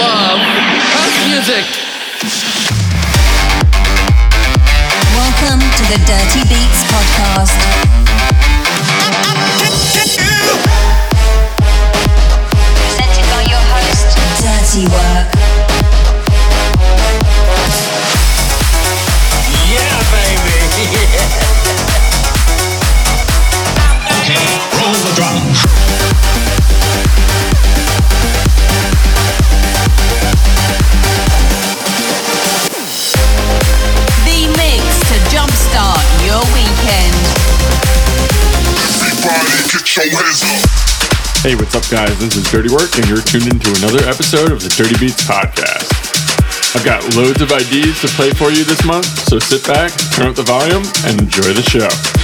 love house music. Welcome to the Dirty Beats podcast. Presented by your host, Dirty Work. Hey, what's up, guys? This is Dirty Work, and you're tuned into another episode of the Dirty Beats podcast. I've got loads of IDs to play for you this month, so sit back, turn up the volume, and enjoy the show.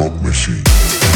Smoke Machine.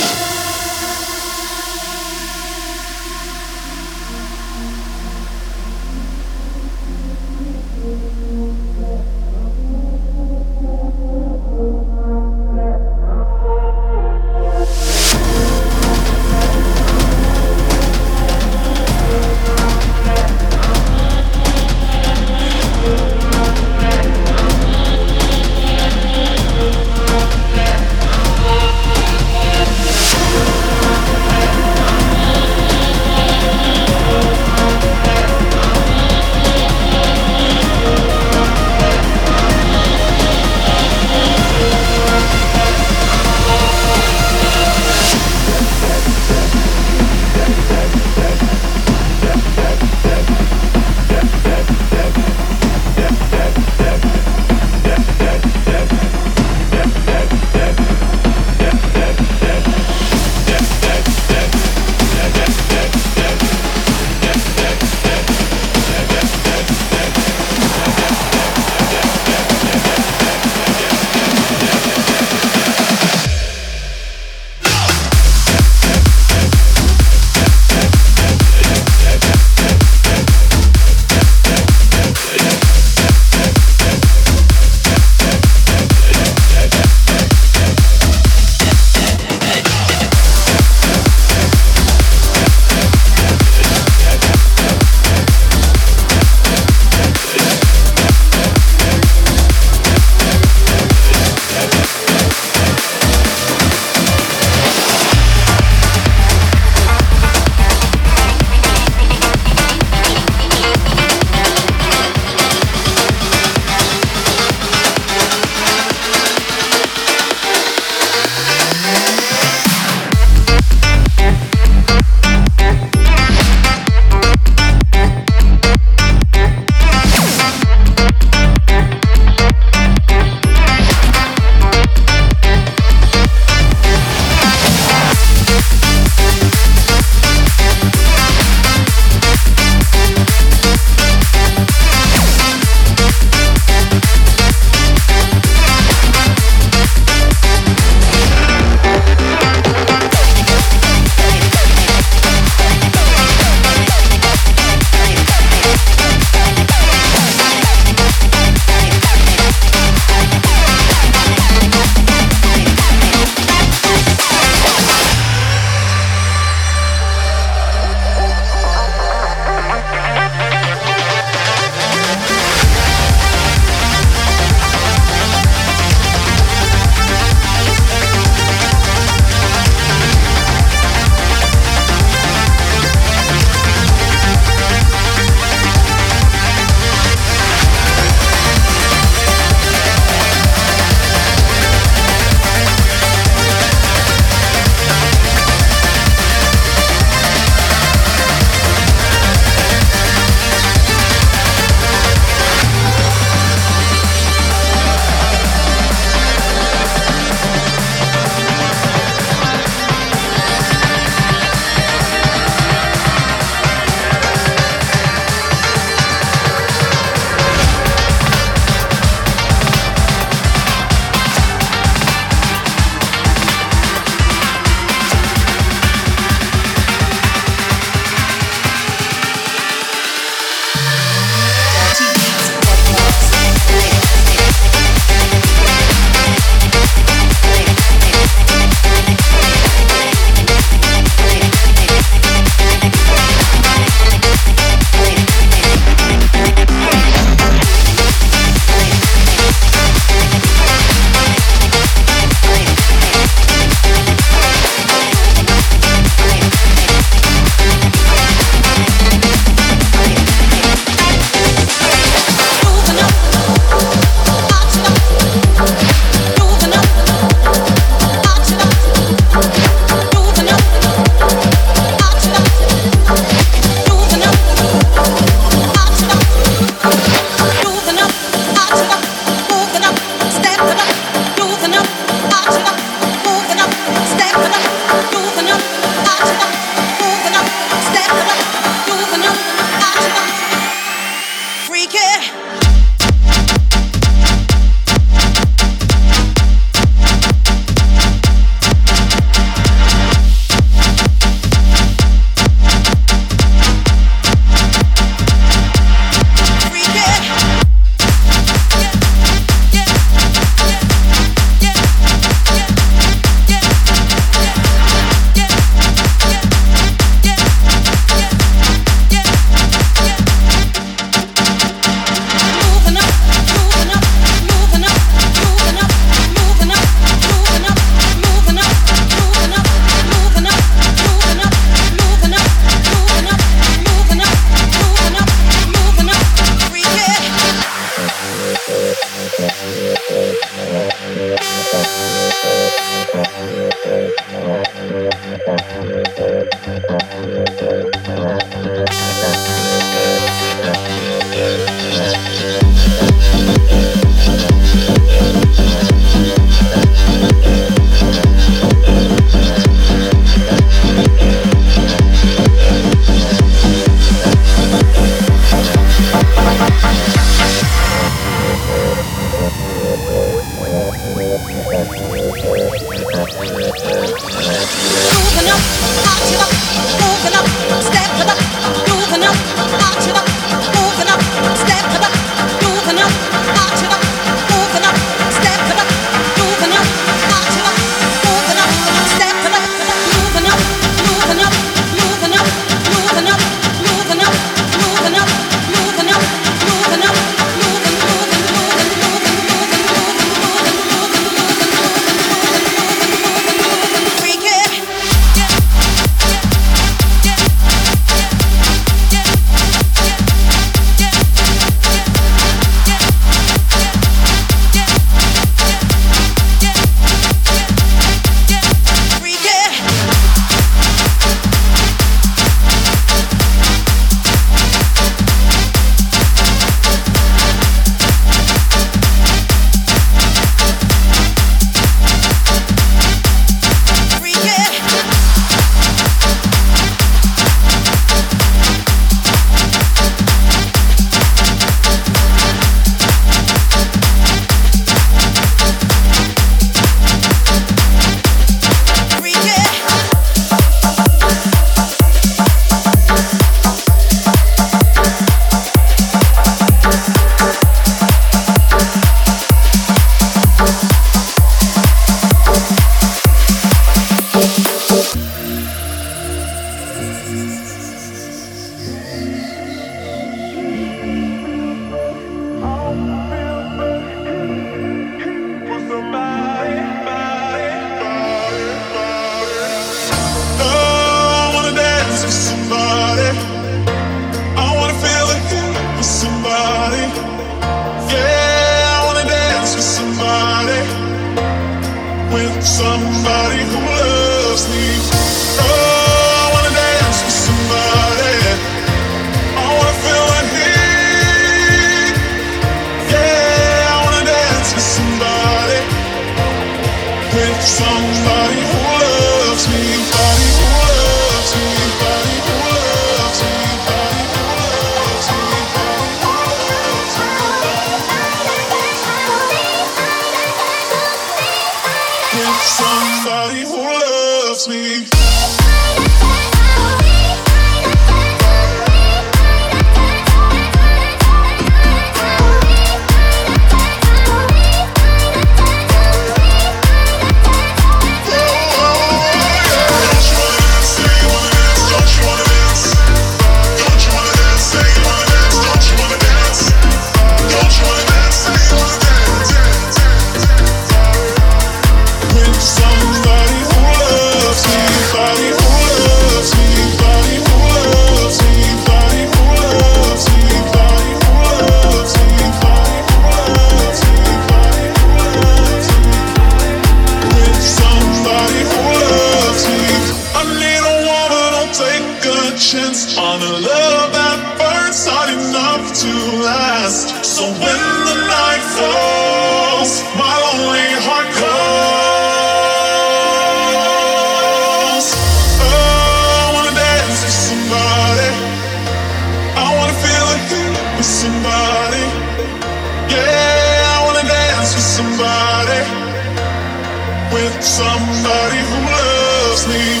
somebody who loves me.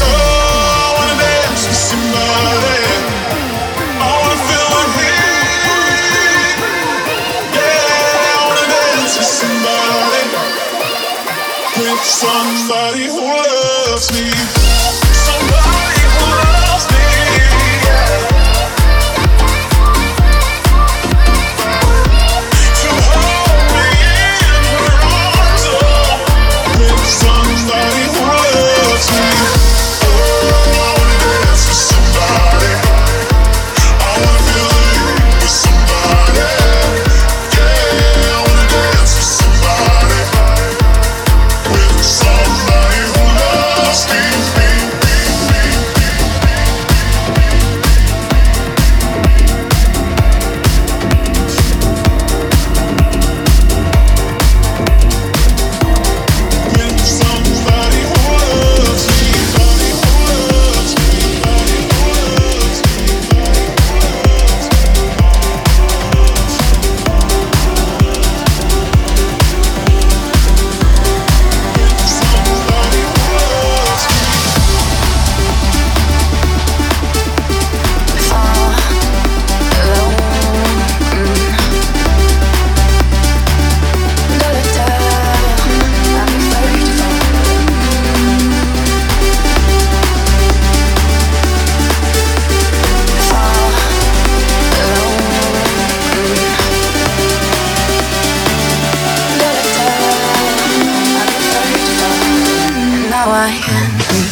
Oh, I wanna dance with somebody. Oh, I wanna feel. Yeah, I wanna dance with somebody. With somebody who loves me. my hand.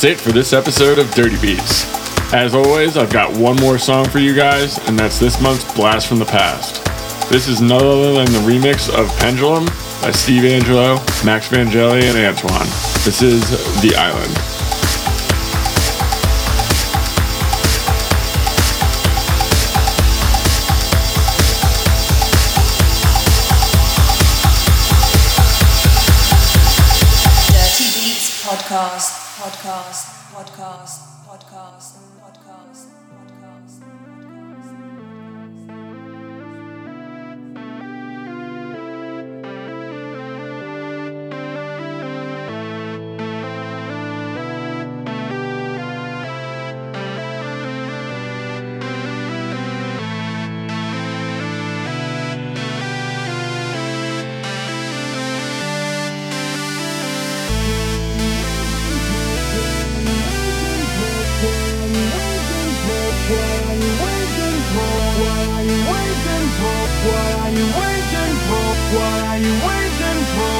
That's it for this episode of Dirty Beats. As always, I've got one more song for you guys, and that's this month's Blast from the Past. This is none other than the remix of Pendulum by Steve Angello, Max Vangeli, and Antoine. This is The Island. What are you waiting for?